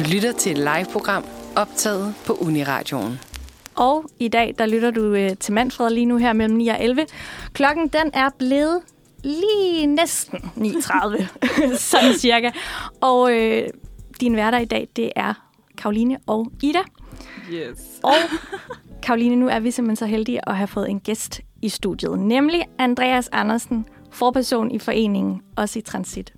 Du lytter til et live-program optaget på Uniradioen. Og i dag, der lytter du øh, til Manfred lige nu her mellem 9 og 11. Klokken, den er blevet lige næsten 9.30, sådan cirka. Og øh, din værter i dag, det er Karoline og Ida. Yes. Og Karoline, nu er vi simpelthen så heldige at have fået en gæst i studiet, nemlig Andreas Andersen, forperson i foreningen Også i Transit.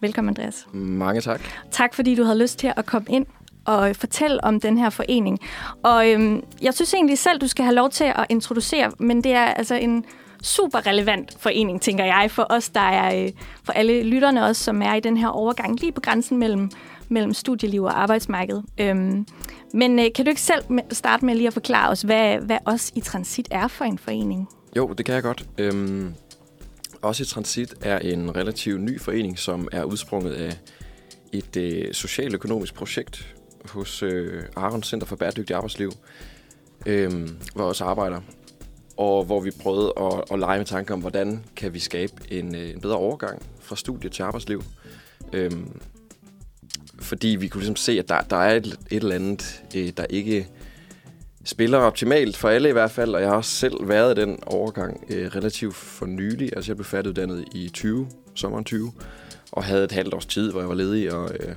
Velkommen, Andreas. Mange tak. Tak, fordi du havde lyst til at komme ind og fortælle om den her forening. Og øhm, jeg synes egentlig selv, du skal have lov til at introducere, men det er altså en super relevant forening, tænker jeg, for os, der er, øh, for alle lytterne også, som er i den her overgang, lige på grænsen mellem, mellem studieliv og arbejdsmarked. Øhm, men øh, kan du ikke selv starte med lige at forklare os, hvad, hvad os i Transit er for en forening? Jo, det kan jeg godt. Øhm, også i Transit er en relativt ny forening, som er udsprunget af et øh, socialøkonomisk projekt hos øh, Aron Center for Bæredygtig Arbejdsliv, øh, hvor jeg også arbejder. Og hvor vi prøvede at, at lege med tanker om, hvordan kan vi skabe en, øh, en bedre overgang fra studie til arbejdsliv. Øh, fordi vi kunne ligesom se, at der, der er et, et eller andet, øh, der ikke spiller optimalt for alle i hvert fald, og jeg har også selv været i den overgang øh, relativt for nylig. Altså jeg blev færdiguddannet i 20, sommeren 20, og havde et halvt års tid, hvor jeg var ledig og øh,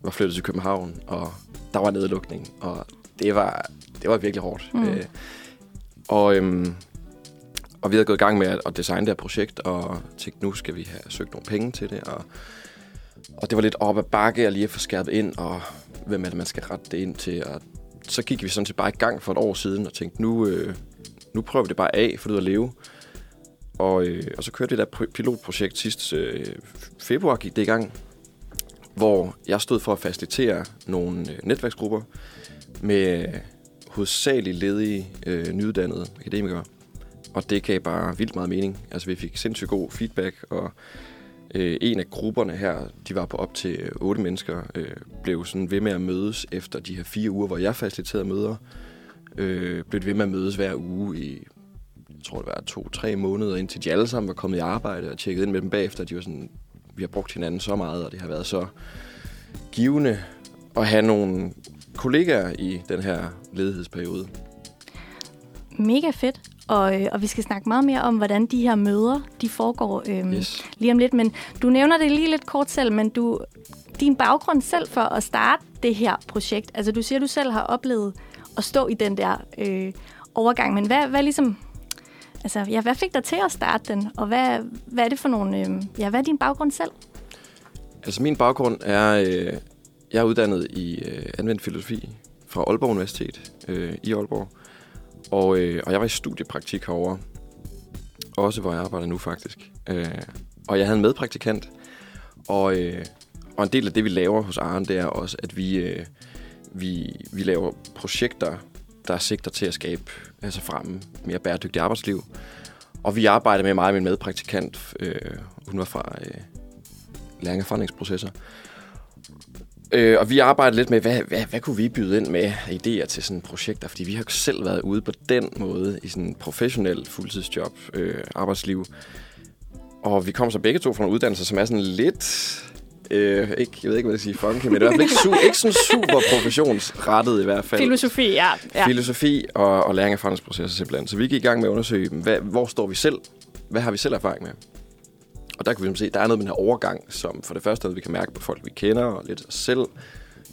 var flyttet til København, og der var nedlukning, og det var, det var virkelig hårdt. Mm. Øh, og, øhm, og vi havde gået i gang med at, at designe det her projekt, og tænkte, nu skal vi have søgt nogle penge til det, og, og det var lidt op ad bakke at lige at få skærpet ind, og hvem er det, man skal rette det ind til, og så gik vi sådan set bare i gang for et år siden og tænkte, nu, øh, nu prøver vi det bare af, for det at leve. Og, øh, og så kørte vi der pilotprojekt sidste øh, februar, gik det i gang, hvor jeg stod for at facilitere nogle øh, netværksgrupper med hovedsageligt ledige, øh, nyuddannede akademikere. Og det gav bare vildt meget mening. Altså vi fik sindssygt god feedback, og øh, en af grupperne her, de var på op til øh, otte mennesker, øh, blev sådan ved med at mødes efter de her fire uger, hvor jeg faciliterede møder. Øh, blev ved med at mødes hver uge i, jeg tror det var to-tre måneder, indtil de alle sammen var kommet i arbejde og tjekket ind med dem bagefter. De var sådan, vi har brugt hinanden så meget, og det har været så givende at have nogle kollegaer i den her ledighedsperiode. Mega fedt. Og, øh, og vi skal snakke meget mere om, hvordan de her møder de foregår øhm, Yes. lige om lidt. Men du nævner det lige lidt kort selv, men du, din baggrund selv for at starte det her projekt, altså du siger, du selv har oplevet at stå i den der øh, overgang, men hvad, hvad ligesom, altså, ja, hvad fik dig til at starte den, og hvad, hvad er det for nogle, øh, ja, hvad er din baggrund selv? Altså min baggrund er, øh, jeg er uddannet i øh, anvendt filosofi fra Aalborg Universitet øh, i Aalborg. Og, øh, og jeg var i studiepraktik herovre. Også hvor jeg arbejder nu faktisk. Øh, og jeg havde en medpraktikant. Og, øh, og en del af det, vi laver hos Arne, det er også, at vi, øh, vi, vi laver projekter, der sigter til at skabe altså fremme mere bæredygtigt arbejdsliv. Og vi arbejder med mig og min medpraktikant. Øh, hun var fra øh, læring- og forandringsprocesser. Øh, og vi arbejder lidt med, hvad, hvad, hvad kunne vi byde ind med idéer til sådan projekter? Fordi vi har selv været ude på den måde i sådan en professionel fuldtidsjob, øh, arbejdsliv. Og vi kommer så begge to fra nogle uddannelser, som er sådan lidt... Øh, ikke, jeg ved ikke, hvad jeg siger, funky, men det er i hvert fald ikke, su- ikke sådan super professionsrettet i hvert fald. Filosofi, ja. ja. Filosofi og, og læring af forandringsprocesser simpelthen. Så vi gik i gang med at undersøge, hvad, hvor står vi selv? Hvad har vi selv erfaring med? Og der kan vi ligesom se, at der er noget med den her overgang, som for det første er noget, vi kan mærke på folk, vi kender, og lidt os selv.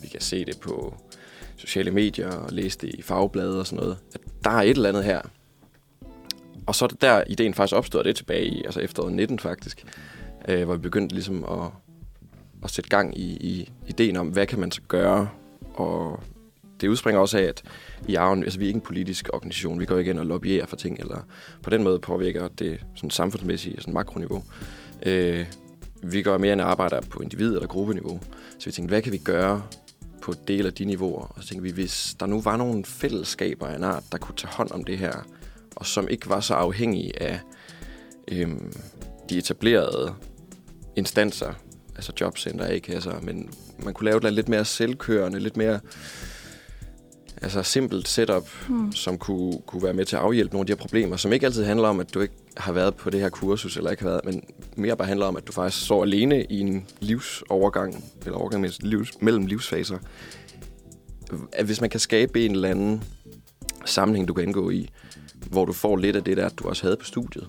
Vi kan se det på sociale medier og læse det i fagblade og sådan noget. At der er et eller andet her. Og så er det der, ideen faktisk opstod, det tilbage i altså efteråret 19 faktisk, øh, hvor vi begyndte ligesom at, at sætte gang i, i ideen om, hvad kan man så gøre. Og det udspringer også af, at i Arven, altså vi er ikke en politisk organisation, vi går ikke ind og lobbyerer for ting, eller på den måde påvirker det sådan samfundsmæssigt altså sådan makroniveau. Øh, vi går mere end arbejder på individ- eller gruppeniveau. Så vi tænkte, hvad kan vi gøre på del af de niveauer? Og så tænkte vi, hvis der nu var nogle fællesskaber af en art, der kunne tage hånd om det her, og som ikke var så afhængige af øh, de etablerede instanser, altså jobcenter, ikke kasser, men man kunne lave det lidt mere selvkørende, lidt mere altså simpelt setup, mm. som kunne, kunne være med til at afhjælpe nogle af de her problemer, som ikke altid handler om, at du ikke har været på det her kursus, eller ikke har været, men mere bare handler om, at du faktisk står alene i en livsovergang, eller overgang med livs, mellem livsfaser. At hvis man kan skabe en eller anden sammenhæng, du kan indgå i, hvor du får lidt af det der, du også havde på studiet,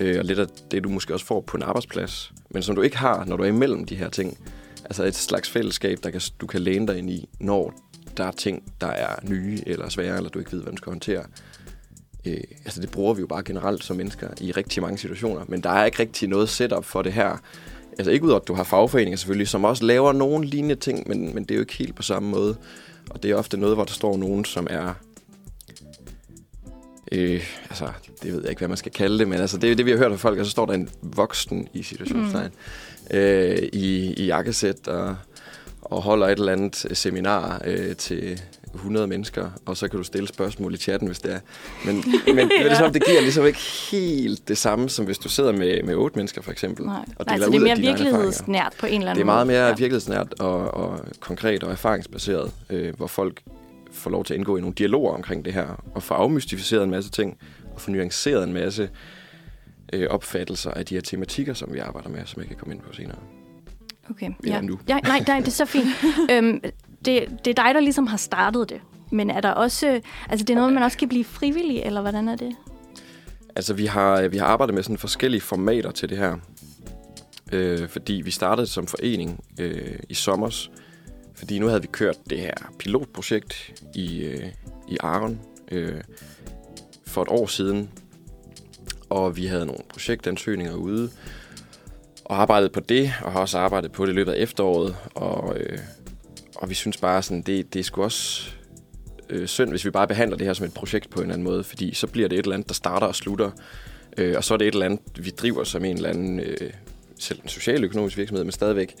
øh, og lidt af det, du måske også får på en arbejdsplads, men som du ikke har, når du er imellem de her ting. Altså et slags fællesskab, der kan, du kan læne dig ind i, når der er ting, der er nye eller svære, eller du ikke ved, hvordan du skal håndtere. Øh, altså det bruger vi jo bare generelt som mennesker i rigtig mange situationer, men der er ikke rigtig noget setup for det her. Altså ikke ud af, at du har fagforeninger selvfølgelig, som også laver nogle lignende ting, men, men det er jo ikke helt på samme måde. Og det er ofte noget, hvor der står nogen, som er øh, altså, det ved jeg ikke, hvad man skal kalde det, men altså, det er det, vi har hørt fra folk, og så står der en voksen i situationstegn mm. øh, i, i jakkesæt og, og holder et eller andet seminar øh, til 100 mennesker, og så kan du stille spørgsmål i chatten, hvis det er. Men, men ja. det, er ligesom, det giver ligesom ikke helt det samme, som hvis du sidder med, med otte mennesker, for eksempel. Nej, og Nej så det er mere virkelighedsnært på en eller anden måde. Det er meget mere ja. virkelighedsnært og, og konkret og erfaringsbaseret, øh, hvor folk får lov til at indgå i nogle dialoger omkring det her, og få afmystificeret en masse ting, og få nuanceret en masse øh, opfattelser af de her tematikker, som vi arbejder med, som jeg kan komme ind på senere. Okay, ja. Nu. ja nej, nej, det er så fint. øhm, det, det er dig, der ligesom har startet det. Men er der også... Altså, det er noget, man også kan blive frivillig, eller hvordan er det? Altså, vi har, vi har arbejdet med sådan forskellige formater til det her. Øh, fordi vi startede som forening øh, i sommers, fordi nu havde vi kørt det her pilotprojekt i, øh, i Aron øh, for et år siden, og vi havde nogle projektansøgninger ude, og arbejdet på det, og har også arbejdet på det i løbet af efteråret, og, øh, og vi synes bare, sådan, det, det er sgu også øh, synd, hvis vi bare behandler det her som et projekt på en eller anden måde, fordi så bliver det et eller andet, der starter og slutter, øh, og så er det et eller andet, vi driver som en eller anden, øh, selv en socialøkonomisk virksomhed, men stadigvæk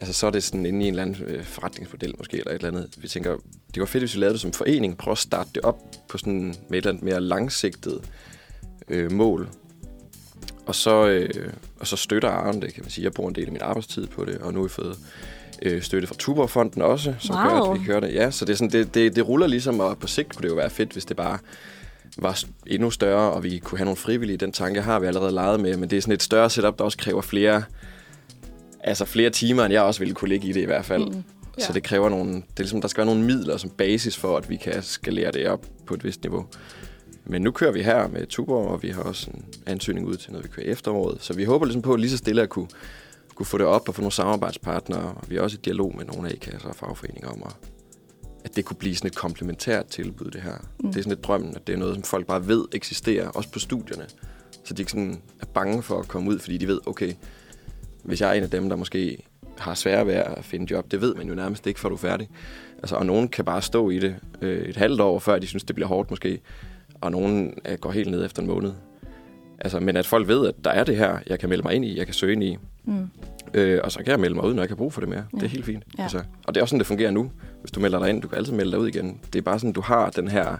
altså så er det sådan inde i en eller anden øh, forretningsmodel måske, eller et eller andet. Vi tænker, det var fedt, hvis vi lavede det som forening. Prøv at starte det op på sådan med et eller andet mere langsigtet øh, mål. Og så, øh, og så støtter Arne det, kan man sige. Jeg bruger en del af min arbejdstid på det, og nu har vi fået øh, støtte fra Tuborgfonden også, som wow. gør, at vi kører det. Ja, så det, er sådan, det, det, det ruller ligesom, og på sigt kunne det jo være fedt, hvis det bare var endnu større, og vi kunne have nogle frivillige. Den tanke har vi allerede leget med, men det er sådan et større setup, der også kræver flere altså flere timer, end jeg også ville kunne ligge i det i hvert fald. Mm. Ja. Så det kræver nogle, det er ligesom, der skal være nogle midler som basis for, at vi kan skalere det op på et vist niveau. Men nu kører vi her med Tuborg, og vi har også en ansøgning ud til noget, vi kører efteråret. Så vi håber ligesom på at lige så stille at kunne, kunne få det op og få nogle samarbejdspartnere. Vi er også i dialog med nogle A-kasser og fagforeninger om, at, at det kunne blive sådan et komplementært tilbud, det her. Mm. Det er sådan et drømmen, at det er noget, som folk bare ved eksisterer, også på studierne. Så de ikke sådan er bange for at komme ud, fordi de ved, okay, hvis jeg er en af dem, der måske har svært ved at finde job, det ved man jo nærmest ikke, før du er færdig. Altså, og nogen kan bare stå i det øh, et halvt år, før de synes, det bliver hårdt måske. Og nogen øh, går helt ned efter en måned. Altså, men at folk ved, at der er det her, jeg kan melde mig ind i, jeg kan søge ind i. Mm. Øh, og så kan jeg melde mig ud, når jeg kan bruge for det mere. Ja. Det er helt fint. Ja. Altså, og det er også sådan, det fungerer nu. Hvis du melder dig ind, du kan altid melde dig ud igen. Det er bare sådan, du har den her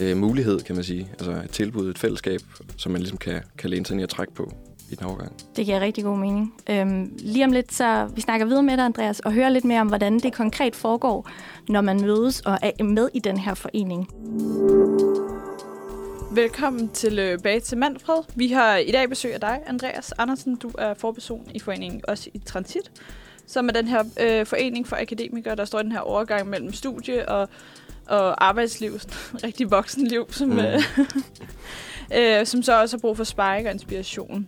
øh, mulighed, kan man sige. Altså et tilbud, et fællesskab, som man ligesom kan, kan læne sig ind i at trække på i den overgang. Det giver rigtig god mening. Øhm, lige om lidt, så vi snakker videre med dig, Andreas, og hører lidt mere om, hvordan det konkret foregår, når man mødes og er med i den her forening. Velkommen tilbage til Manfred. Vi har i dag besøg af dig, Andreas Andersen. Du er forperson i foreningen, også i Transit, som er den her øh, forening for akademikere, der står i den her overgang mellem studie og, og arbejdsliv, rigtig voksenliv, som, mm. øh, øh, som så også har brug for spark og inspiration.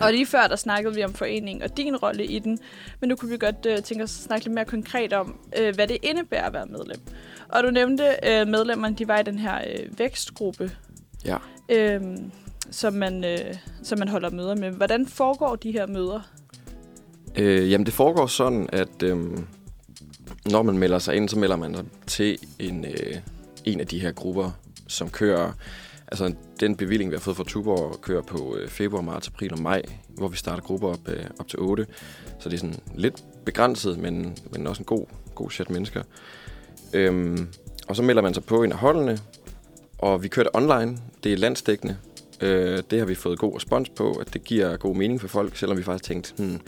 Og lige før, der snakkede vi om foreningen og din rolle i den. Men nu kunne vi godt uh, tænke os at snakke lidt mere konkret om, uh, hvad det indebærer at være medlem. Og du nævnte, uh, medlemmerne de var i den her uh, vækstgruppe, ja. uh, som, man, uh, som man holder møder med. Hvordan foregår de her møder? Uh, jamen, det foregår sådan, at um, når man melder sig ind, så melder man sig til en, uh, en af de her grupper, som kører Altså, den bevilling, vi har fået fra Tuborg, kører på øh, februar, marts, april og maj, hvor vi starter grupper op, øh, op til 8. Så det er sådan lidt begrænset, men, men også en god, god chat mennesker. Øhm, og så melder man sig på en af holdene, og vi kører det online. Det er landstækkende. Øh, det har vi fået god respons på, at det giver god mening for folk, selvom vi faktisk tænkte, hmm,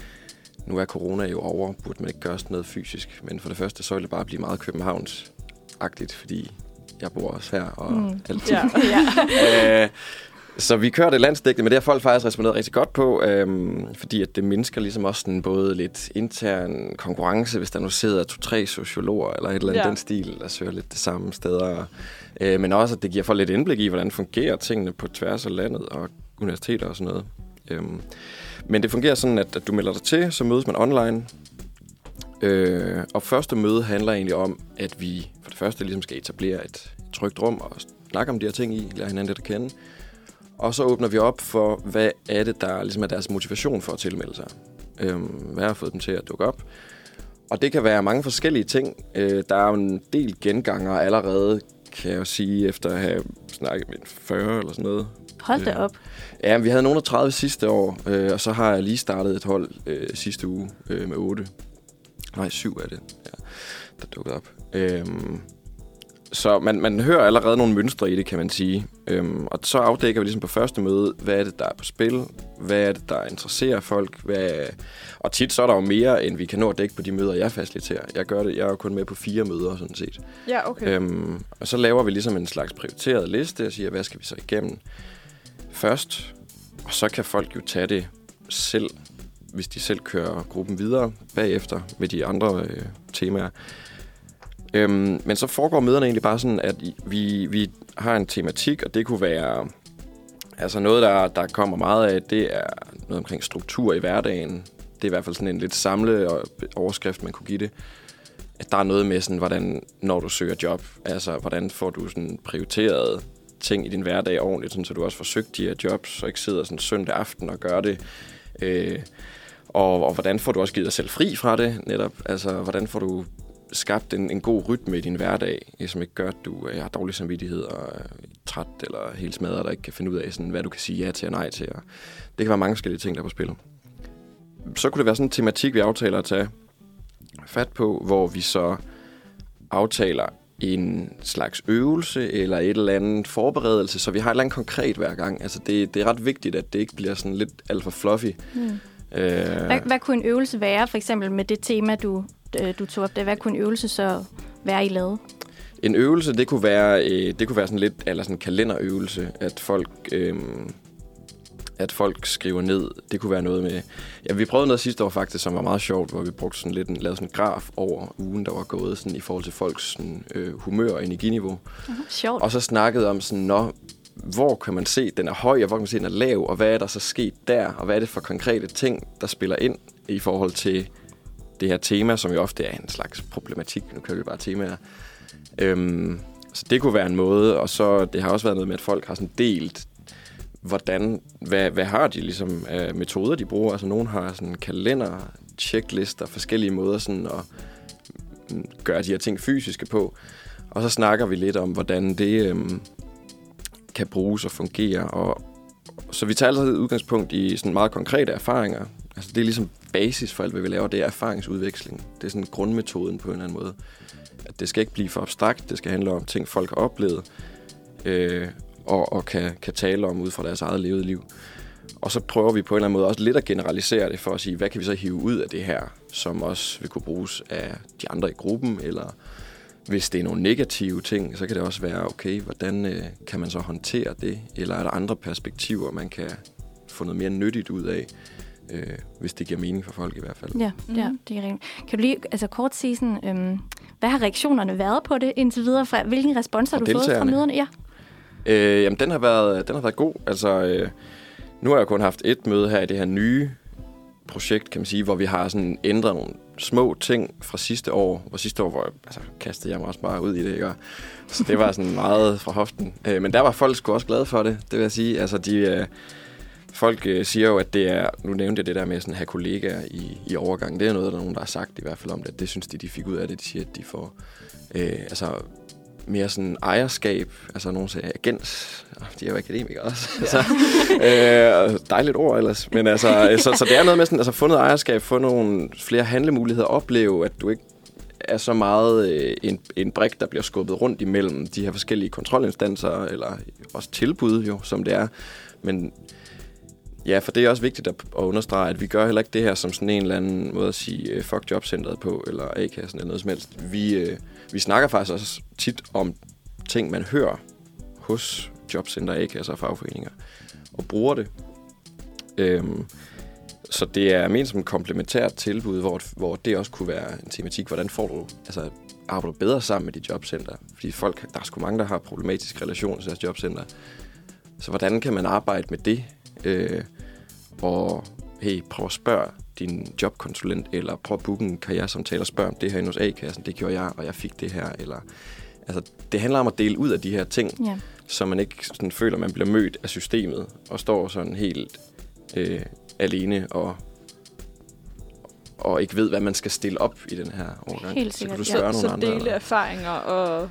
nu er corona jo over, burde man ikke gøre sådan noget fysisk. Men for det første, så vil det bare blive meget Københavns-agtigt, fordi jeg bor også her og mm. alt. Ja. ja. øh, så vi kører det landsdækkende, men det har folk faktisk responderet rigtig godt på, øhm, fordi at det mindsker ligesom også sådan både lidt intern konkurrence, hvis der nu sidder to-tre sociologer eller et eller andet Ja. den stil, der søger lidt det samme steder. Øh, men også, at det giver folk lidt indblik i, hvordan fungerer tingene på tværs af landet og universiteter og sådan noget. Øhm, men det fungerer sådan, at, at du melder dig til, så mødes man online. Øh, og første møde handler egentlig om, at vi for det første ligesom skal etablere et trygt rum og snakke om de her ting i, lære hinanden lidt at kende. Og så åbner vi op for, hvad er det, der ligesom er deres motivation for at tilmelde sig. Øhm, hvad har fået dem til at dukke op? Og det kan være mange forskellige ting. Øh, der er jo en del genganger allerede, kan jeg jo sige, efter at have snakket med en 40 eller sådan noget. Hold da op. Ja, vi havde nogen af 30 sidste år, øh, og så har jeg lige startet et hold øh, sidste uge øh, med 8. Nej, 7 er det, ja, der dukkede op. Øhm, så man, man hører allerede nogle mønstre i det, kan man sige. Øhm, og så afdækker vi ligesom på første møde, hvad er det, der er på spil? Hvad er det, der interesserer folk? Hvad... Og tit så er der jo mere, end vi kan nå at dække på de møder, jeg faciliterer. Jeg gør det, jeg er jo kun med på fire møder, sådan set. ja, okay. Øhm, og så laver vi ligesom en slags prioriteret liste og siger, hvad skal vi så igennem først? Og så kan folk jo tage det selv, hvis de selv kører gruppen videre bagefter med de andre øh, temaer. Øhm, men så foregår møderne egentlig bare sådan, at vi, vi har en tematik, og det kunne være altså noget, der, der kommer meget af, det er noget omkring struktur i hverdagen. Det er i hvert fald sådan en lidt samle overskrift, man kunne give det at der er noget med sådan, hvordan, når du søger job, altså hvordan får du sådan prioriteret ting i din hverdag ordentligt, sådan, så du også får søgt de her jobs, og ikke sidder sådan søndag aften og gør det. Øh, og, og hvordan får du også givet dig selv fri fra det netop? Altså, hvordan får du skabt en, en god rytme i din hverdag, øh, som ikke gør, at du øh, har dårlig samvittighed og er træt eller helt smadret, der ikke kan finde ud af, sådan, hvad du kan sige ja til og nej til. Og det kan være mange forskellige ting, der er på spil. Så kunne det være sådan en tematik, vi aftaler at tage fat på, hvor vi så aftaler en slags øvelse eller et eller andet forberedelse, så vi har et eller andet konkret hver gang. Altså det, det er ret vigtigt, at det ikke bliver sådan lidt alt for fluffy. Mm. Øh, Hvad, hvad kunne en øvelse være, for eksempel med det tema, du, øh, du tog op? Det? Hvad kunne en øvelse så være, I lavede? En øvelse, det kunne være, øh, det kunne være sådan lidt eller sådan en kalenderøvelse, at folk, øh, at folk skriver ned. Det kunne være noget med... Ja, vi prøvede noget sidste år faktisk, som var meget sjovt, hvor vi brugte sådan lidt en, lavede sådan en graf over ugen, der var gået sådan, i forhold til folks sådan, øh, humør og energiniveau. Sjovt. Og så snakkede om sådan, nå, hvor kan man se, den er høj, og hvor kan man se, den er lav, og hvad er der så sket der, og hvad er det for konkrete ting, der spiller ind i forhold til det her tema, som jo ofte er en slags problematik. Nu kører vi bare temaer. Øhm, så det kunne være en måde, og så det har også været noget med, at folk har sådan delt, hvordan, hvad, hvad har de ligesom af metoder, de bruger. Altså nogen har sådan kalender, checklister, forskellige måder sådan at mm, gøre de her ting fysiske på. Og så snakker vi lidt om, hvordan det øhm, kan bruges og fungere. Og, så vi tager altid udgangspunkt i sådan meget konkrete erfaringer. Altså det er ligesom basis for alt, hvad vi laver, det er erfaringsudveksling. Det er sådan grundmetoden på en eller anden måde. At det skal ikke blive for abstrakt, det skal handle om ting, folk har oplevet, øh, og, og kan, kan tale om ud fra deres eget levede liv. Og så prøver vi på en eller anden måde også lidt at generalisere det for at sige, hvad kan vi så hive ud af det her, som også vil kunne bruges af de andre i gruppen, eller hvis det er nogle negative ting, så kan det også være, okay, hvordan øh, kan man så håndtere det? Eller er der andre perspektiver, man kan få noget mere nyttigt ud af, øh, hvis det giver mening for folk i hvert fald. Ja, Mhm. ja, det er rigtigt. Kan du lige altså kort sige sådan, øhm, hvad har reaktionerne været på det indtil videre? Fra, hvilken respons har du fået fra møderne? Ja. Øh, jamen, den har været, den har været god. Altså, øh, nu har jeg kun haft et møde her i det her nye projekt, kan man sige, hvor vi har sådan ændret nogle små ting fra sidste år. Hvor sidste år, hvor altså, kastede jeg mig også bare ud i det, ikke? Så det var sådan meget fra hoften. Øh, men der var folk sgu også glade for det, det vil jeg sige. Altså, de, øh, folk øh, siger jo, at det er, nu nævnte jeg det der med sådan at have kollegaer i, i overgangen. Det er noget, der er nogen, der har sagt i hvert fald om det. Det synes de, de fik ud af det. De siger, at de får øh, altså, mere sådan ejerskab. Altså nogen siger agens. Ah, De er jo akademikere også. Ja. så, øh, dejligt ord ellers. Men altså, øh, så, så det er noget med sådan, altså få noget ejerskab, få nogle flere handlemuligheder, opleve, at du ikke er så meget øh, en, en brik, der bliver skubbet rundt imellem de her forskellige kontrolinstanser, eller også tilbud jo, som det er. Men Ja, for det er også vigtigt at, at understrege, at vi gør heller ikke det her som sådan en eller anden måde at sige øh, fuck jobcentret på, eller A-kassen eller noget som helst. Vi, øh, vi snakker faktisk også tit om ting, man hører hos jobcenter, A-kasser og fagforeninger, og bruger det. Øhm, så det er ment som et komplementært tilbud, hvor, hvor det også kunne være en tematik, hvordan får du, altså arbejder bedre sammen med dit jobcenter. Fordi folk, der er sgu mange, der har problematisk relation til deres jobcenter. Så hvordan kan man arbejde med det? Øh, og hey, prøv at spørge din jobkonsulent, eller prøv at booke en karrieresamtale og spørg om det her hos A-kassen. Det gjorde jeg, og jeg fik det her. Eller, altså, det handler om at dele ud af de her ting, Ja. så man ikke sådan føler, at man bliver mødt af systemet, og står sådan helt øh, alene og og ikke ved, hvad man skal stille op i den her overgang. Helt så sikkert, kan du ja. spørge Så, nogle så andre. dele eller? erfaringer og...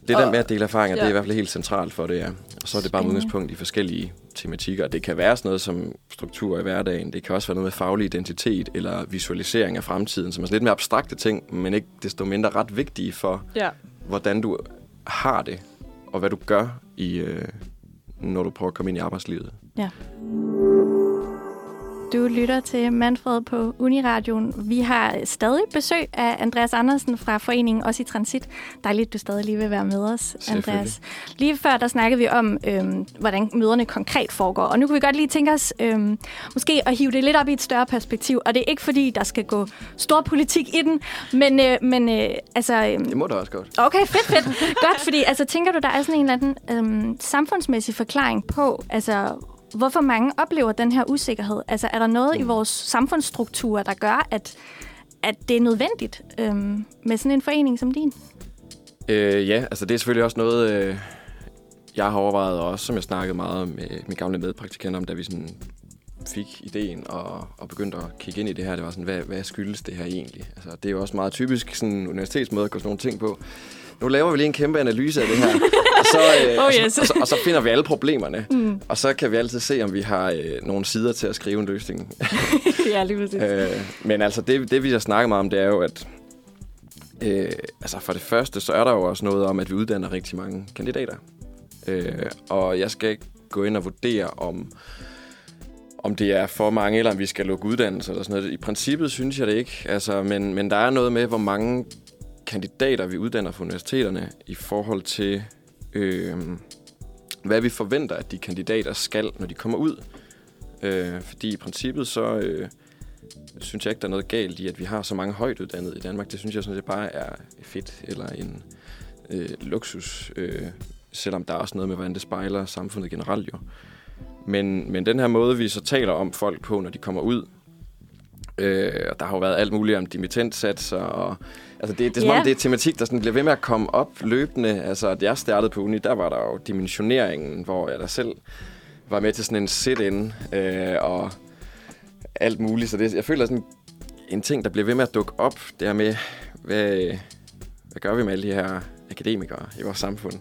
Det der og- med at dele erfaringer, ja. det er ja. i hvert fald helt centralt for det, ja. Og så er det bare med udgangspunkt i forskellige tematikker. Det kan være sådan noget som struktur i hverdagen. Det kan også være noget med faglig identitet eller visualisering af fremtiden, som er sådan lidt mere abstrakte ting, men ikke desto mindre ret vigtige for, Ja. hvordan du har det, og hvad du gør, i, øh, når du prøver at komme ind i arbejdslivet. Du lytter til Manfred på Uniradioen. Vi har stadig besøg af Andreas Andersen fra foreningen Også i Transit. Dejligt, du stadig lige vil være med os. Andreas. Lige før, der snakkede vi om, øhm, hvordan møderne konkret foregår. Og nu kunne vi godt lige tænke os øhm, måske at hive det lidt op i et større perspektiv. Og det er ikke fordi, der skal gå stor politik i den, men, øh, men øh, altså... Øhm, Det må du også godt. Okay, fedt, fedt. Godt, fordi altså, tænker du, der er sådan en eller anden øhm, samfundsmæssig forklaring på, altså, hvorfor mange oplever den her usikkerhed? Altså, er der noget i vores samfundsstruktur, der gør, at, at det er nødvendigt øhm, med sådan en forening som din? Øh, ja, altså det er selvfølgelig også noget, øh, jeg har overvejet, og også som jeg snakkede meget med min gamle medpraktikant om, da vi sådan fik ideen og, og begyndte at kigge ind i det her. Det var sådan, hvad, hvad skyldes det her egentlig? Altså, det er jo også meget typisk sådan en universitetsmåde at gå sådan nogle ting på. Nu laver vi lige en kæmpe analyse af det her, og, så, øh, Oh, og, så, yes. og, så, og så finder vi alle problemerne. Mm. Og så kan vi altid se, om vi har øh, nogle sider til at skrive en løsning. ja, lige præcis. Øh, men altså, det, det vi har snakket meget om, det er jo, at øh, altså for det første, så er der jo også noget om, at vi uddanner rigtig mange kandidater. Øh, og jeg skal ikke gå ind og vurdere, om, om det er for mange, eller om vi skal lukke uddannelser eller sådan noget. I princippet synes jeg det ikke, altså, men, men der er noget med, hvor mange kandidater vi uddanner fra universiteterne i forhold til, øh, hvad vi forventer, at de kandidater skal, når de kommer ud. Øh, fordi i princippet så... Øh, synes jeg ikke, der er noget galt i, at vi har så mange højt uddannede i Danmark. Det synes jeg sådan set bare er fedt, eller en øh, luksus, øh, selvom der er også noget med, hvordan det spejler samfundet generelt jo. Men, men den her måde, vi så taler om folk på, når de kommer ud, øh, og der har jo været alt muligt om dimittentsatser, og altså det, det er som Ja. om, det er tematik, der sådan bliver ved med at komme op løbende. Altså, at jeg startede på uni, der var der jo dimensioneringen, hvor jeg der selv var med til sådan en sit-in, øh, og alt muligt. Så det, jeg føler sådan en ting, der bliver ved med at dukke op, det er med, hvad, hvad gør vi med alle de her akademikere i vores samfund?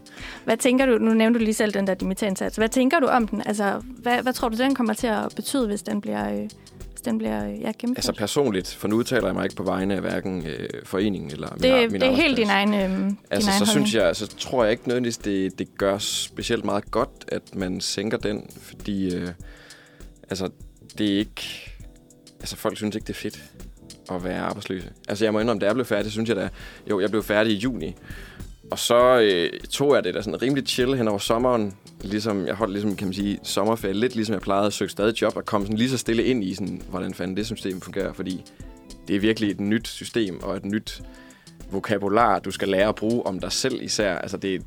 Hvad tænker du, nu nævnte du lige selv den der dimittentsats, hvad tænker du om den? Altså, hvad, hvad tror du, den kommer til at betyde, hvis den bliver, øh, den bliver øh, ja, gennemført? Altså personligt, for nu udtaler jeg mig ikke på vegne af hverken øh, foreningen eller min, det, min det er helt din egen, øh, din Altså, egen så holdning. synes jeg, så tror jeg ikke nødvendigvis, det, det gør specielt meget godt, at man sænker den, fordi øh, altså, det er ikke... Altså, folk synes ikke, det er fedt at være arbejdsløse. Altså, jeg må indrømme, da jeg blev færdig, synes jeg da... Jo, jeg blev færdig i juni. Og så øh, tog jeg det da sådan rimelig chill hen over sommeren. Ligesom, jeg holdt ligesom, kan man sige, sommerferie lidt ligesom jeg plejede at søge stadig job, og kom sådan lige så stille ind i, sådan, hvordan fanden det system fungerer, fordi det er virkelig et nyt system, og et nyt vokabular, du skal lære at bruge om dig selv især. Altså, det,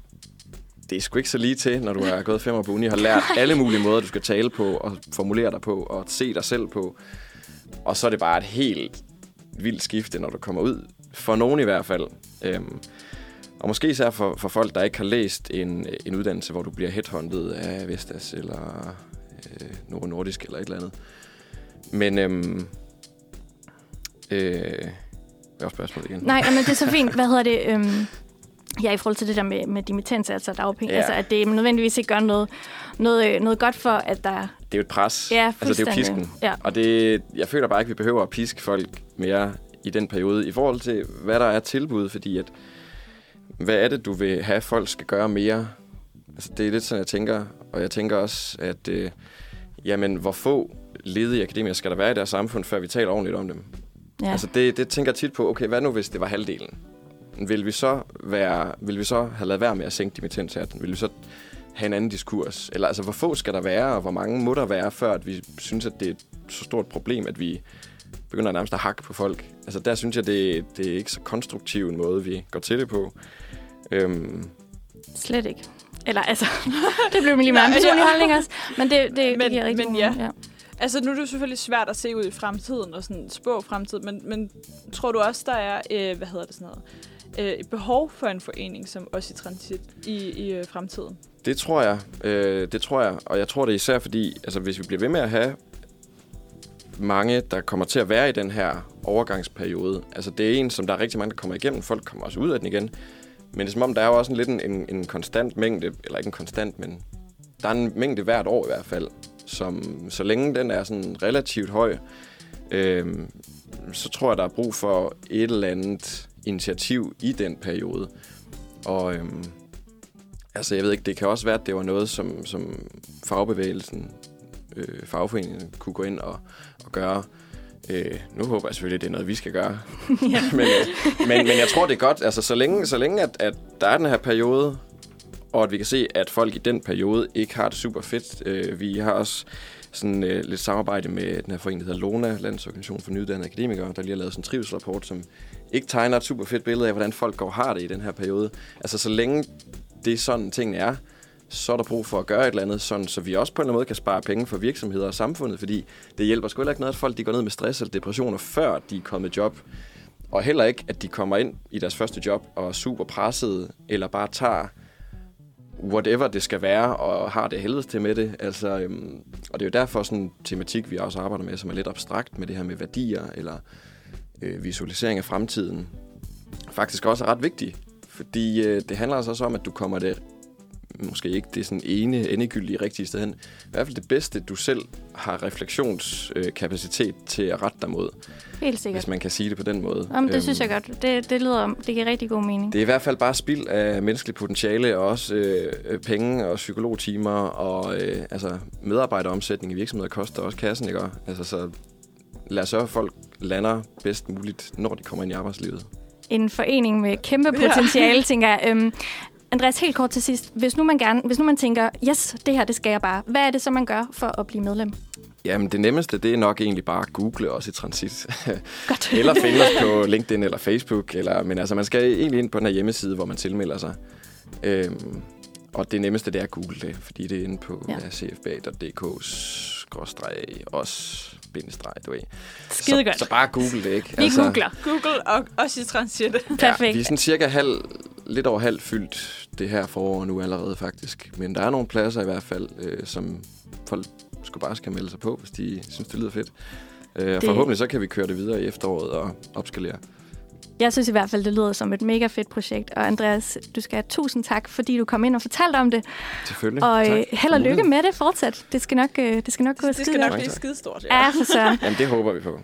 det er sgu ikke så lige til, når du er gået fem år på uni har lært alle mulige måder, du skal tale på, og formulere dig på, og se dig selv på. Og så er det bare et helt vildt skifte, når du kommer ud. For nogen i hvert fald. Øhm, og måske især for, for folk, der ikke har læst en, en uddannelse, hvor du bliver headhunted af Vestas eller øh, Novo Nordisk eller et eller andet. Men øhm, øh, hvad var spørgsmålet igen? Nej, men det er så fint. Hvad hedder det? Øhm, ja, i forhold til det der med, med dimittensatser og dagpenge. Ja. Altså, at det nødvendigvis ikke gør noget, noget, øh, noget godt for, at der... Det er jo et pres. Ja, altså, det er jo pisken. Ja. Og det, jeg føler bare ikke, vi behøver at piske folk mere i den periode, i forhold til, hvad der er tilbud, fordi at, hvad er det, du vil have, folk skal gøre mere? Altså, det er lidt sådan, jeg tænker, og jeg tænker også, at øh, jamen, hvor få ledige akademikere skal der være i deres samfund, før vi taler ordentligt om dem? Ja. Altså, det, det tænker jeg tit på, okay, hvad nu, hvis det var halvdelen? Vil vi så, være, vil vi så have lavet være med at sænke dimittenshatten? Vil vi så have en anden diskurs? Eller altså, hvor få skal der være, og hvor mange må der være, før at vi synes, at det er et så stort problem, at vi begynder nærmest at hakke på folk? Altså, der synes jeg, det, det er ikke så konstruktiv en måde, vi går til det på. Øhm, Slet ikke. Eller altså, det blev lige Nej, meget personlig holdning også. Men det, det, det Men- giver rigtig men ja. ja. Altså, nu er det jo selvfølgelig svært at se ud i fremtiden og sådan spå fremtiden, men, men tror du også, der er, øh, hvad hedder det sådan noget, øh, et behov for en forening som også i transit i, i øh, fremtiden? Det tror jeg. Øh, det tror jeg. Og jeg tror det især fordi, altså hvis vi bliver ved med at have mange, der kommer til at være i den her overgangsperiode. Altså det er en, som der er rigtig mange, der kommer igennem. Folk kommer også ud af den igen. Men det er som om, der er jo også en lidt en, en, en konstant mængde, eller ikke en konstant, men der er en mængde hvert år i hvert fald, som så længe den er sådan relativt høj, øh, så tror jeg, der er brug for et eller andet initiativ i den periode. Og øh, altså, jeg ved ikke, det kan også være, at det var noget, som, som fagbevægelsen, øh, fagforeningen kunne gå ind og, og gøre. Øh, nu håber jeg selvfølgelig, at det er noget, vi skal gøre. ja. men, øh, men, men jeg tror, det er godt, altså så længe, så længe at, at der er den her periode, og at vi kan se, at folk i den periode ikke har det super fedt. Øh, vi har også sådan øh, lidt samarbejde med den her forening, der hedder LONA, Landsorganisation for Nyuddannede Akademikere, der lige har lavet sådan en trivselsrapport, som ikke tegner et super fedt billede af, hvordan folk går har det i den her periode. Altså så længe det er sådan, tingene er, så er der brug for at gøre et eller andet, sådan, så vi også på en eller anden måde kan spare penge for virksomheder og samfundet, fordi det hjælper sgu heller ikke noget, at folk de går ned med stress eller depressioner, før de er kommet i job. Og heller ikke, at de kommer ind i deres første job og er super pressede, eller bare tager whatever det skal være, og har det helvedes til med det. Altså, øhm, og det er jo derfor sådan en tematik, vi også arbejder med, som er lidt abstrakt med det her med værdier, eller øh, visualisering af fremtiden, faktisk også er ret vigtig. Fordi øh, det handler altså også om, at du kommer det måske ikke det sådan ene endegyldige rigtige sted hen. I hvert fald det bedste, du selv har refleksionskapacitet til at rette dig mod, Helt sikkert. hvis man kan sige det på den måde. Jamen, det Øhm, synes jeg godt. Det, det, lyder, det giver rigtig god mening. det er i hvert fald bare spild af menneskelig potentiale, og også øh, penge og psykologtimer, og øh, altså, medarbejderomsætning i virksomheder koster også kassen, ikke? Altså, så lad os sørge, at folk lander bedst muligt, når de kommer ind i arbejdslivet. En forening med kæmpe Ja. potentiale, tænker jeg. Øhm, Andreas, helt kort til sidst. Hvis nu man gerne, hvis nu man tænker, yes, det her, det skal jeg bare. Hvad er det så, man gør for at blive medlem? Jamen, det nemmeste, det er nok egentlig bare at google os i transit. Godt. eller finde os på LinkedIn eller Facebook. Eller, men altså, man skal egentlig ind på den her hjemmeside, hvor man tilmelder sig. Øhm, og det nemmeste, det er at google det, fordi det er inde på Ja. cfba.dk-os bindestreg, du ved. Skide så, godt. Så bare google det, ikke? Vi googler. Google og også i transit. Perfekt. Ja, vi er sådan cirka halv, lidt over halvt fyldt det her forår nu allerede faktisk. Men der er nogle pladser i hvert fald, øh, som folk skulle bare skal melde sig på, hvis de synes, det lyder fedt. Øh, og Det- forhåbentlig så kan vi køre det videre i efteråret og opskalere. Jeg synes i hvert fald, det lyder som et mega fedt projekt. Og Andreas, du skal have tusind tak, fordi du kom ind og fortalte om det. Selvfølgelig. Og Tak. øh, held og lykke med det fortsat. Det skal nok, øh, det skal nok gå Det skal skide nok blive skidestort. Ja, for søren. Jamen, det håber vi på.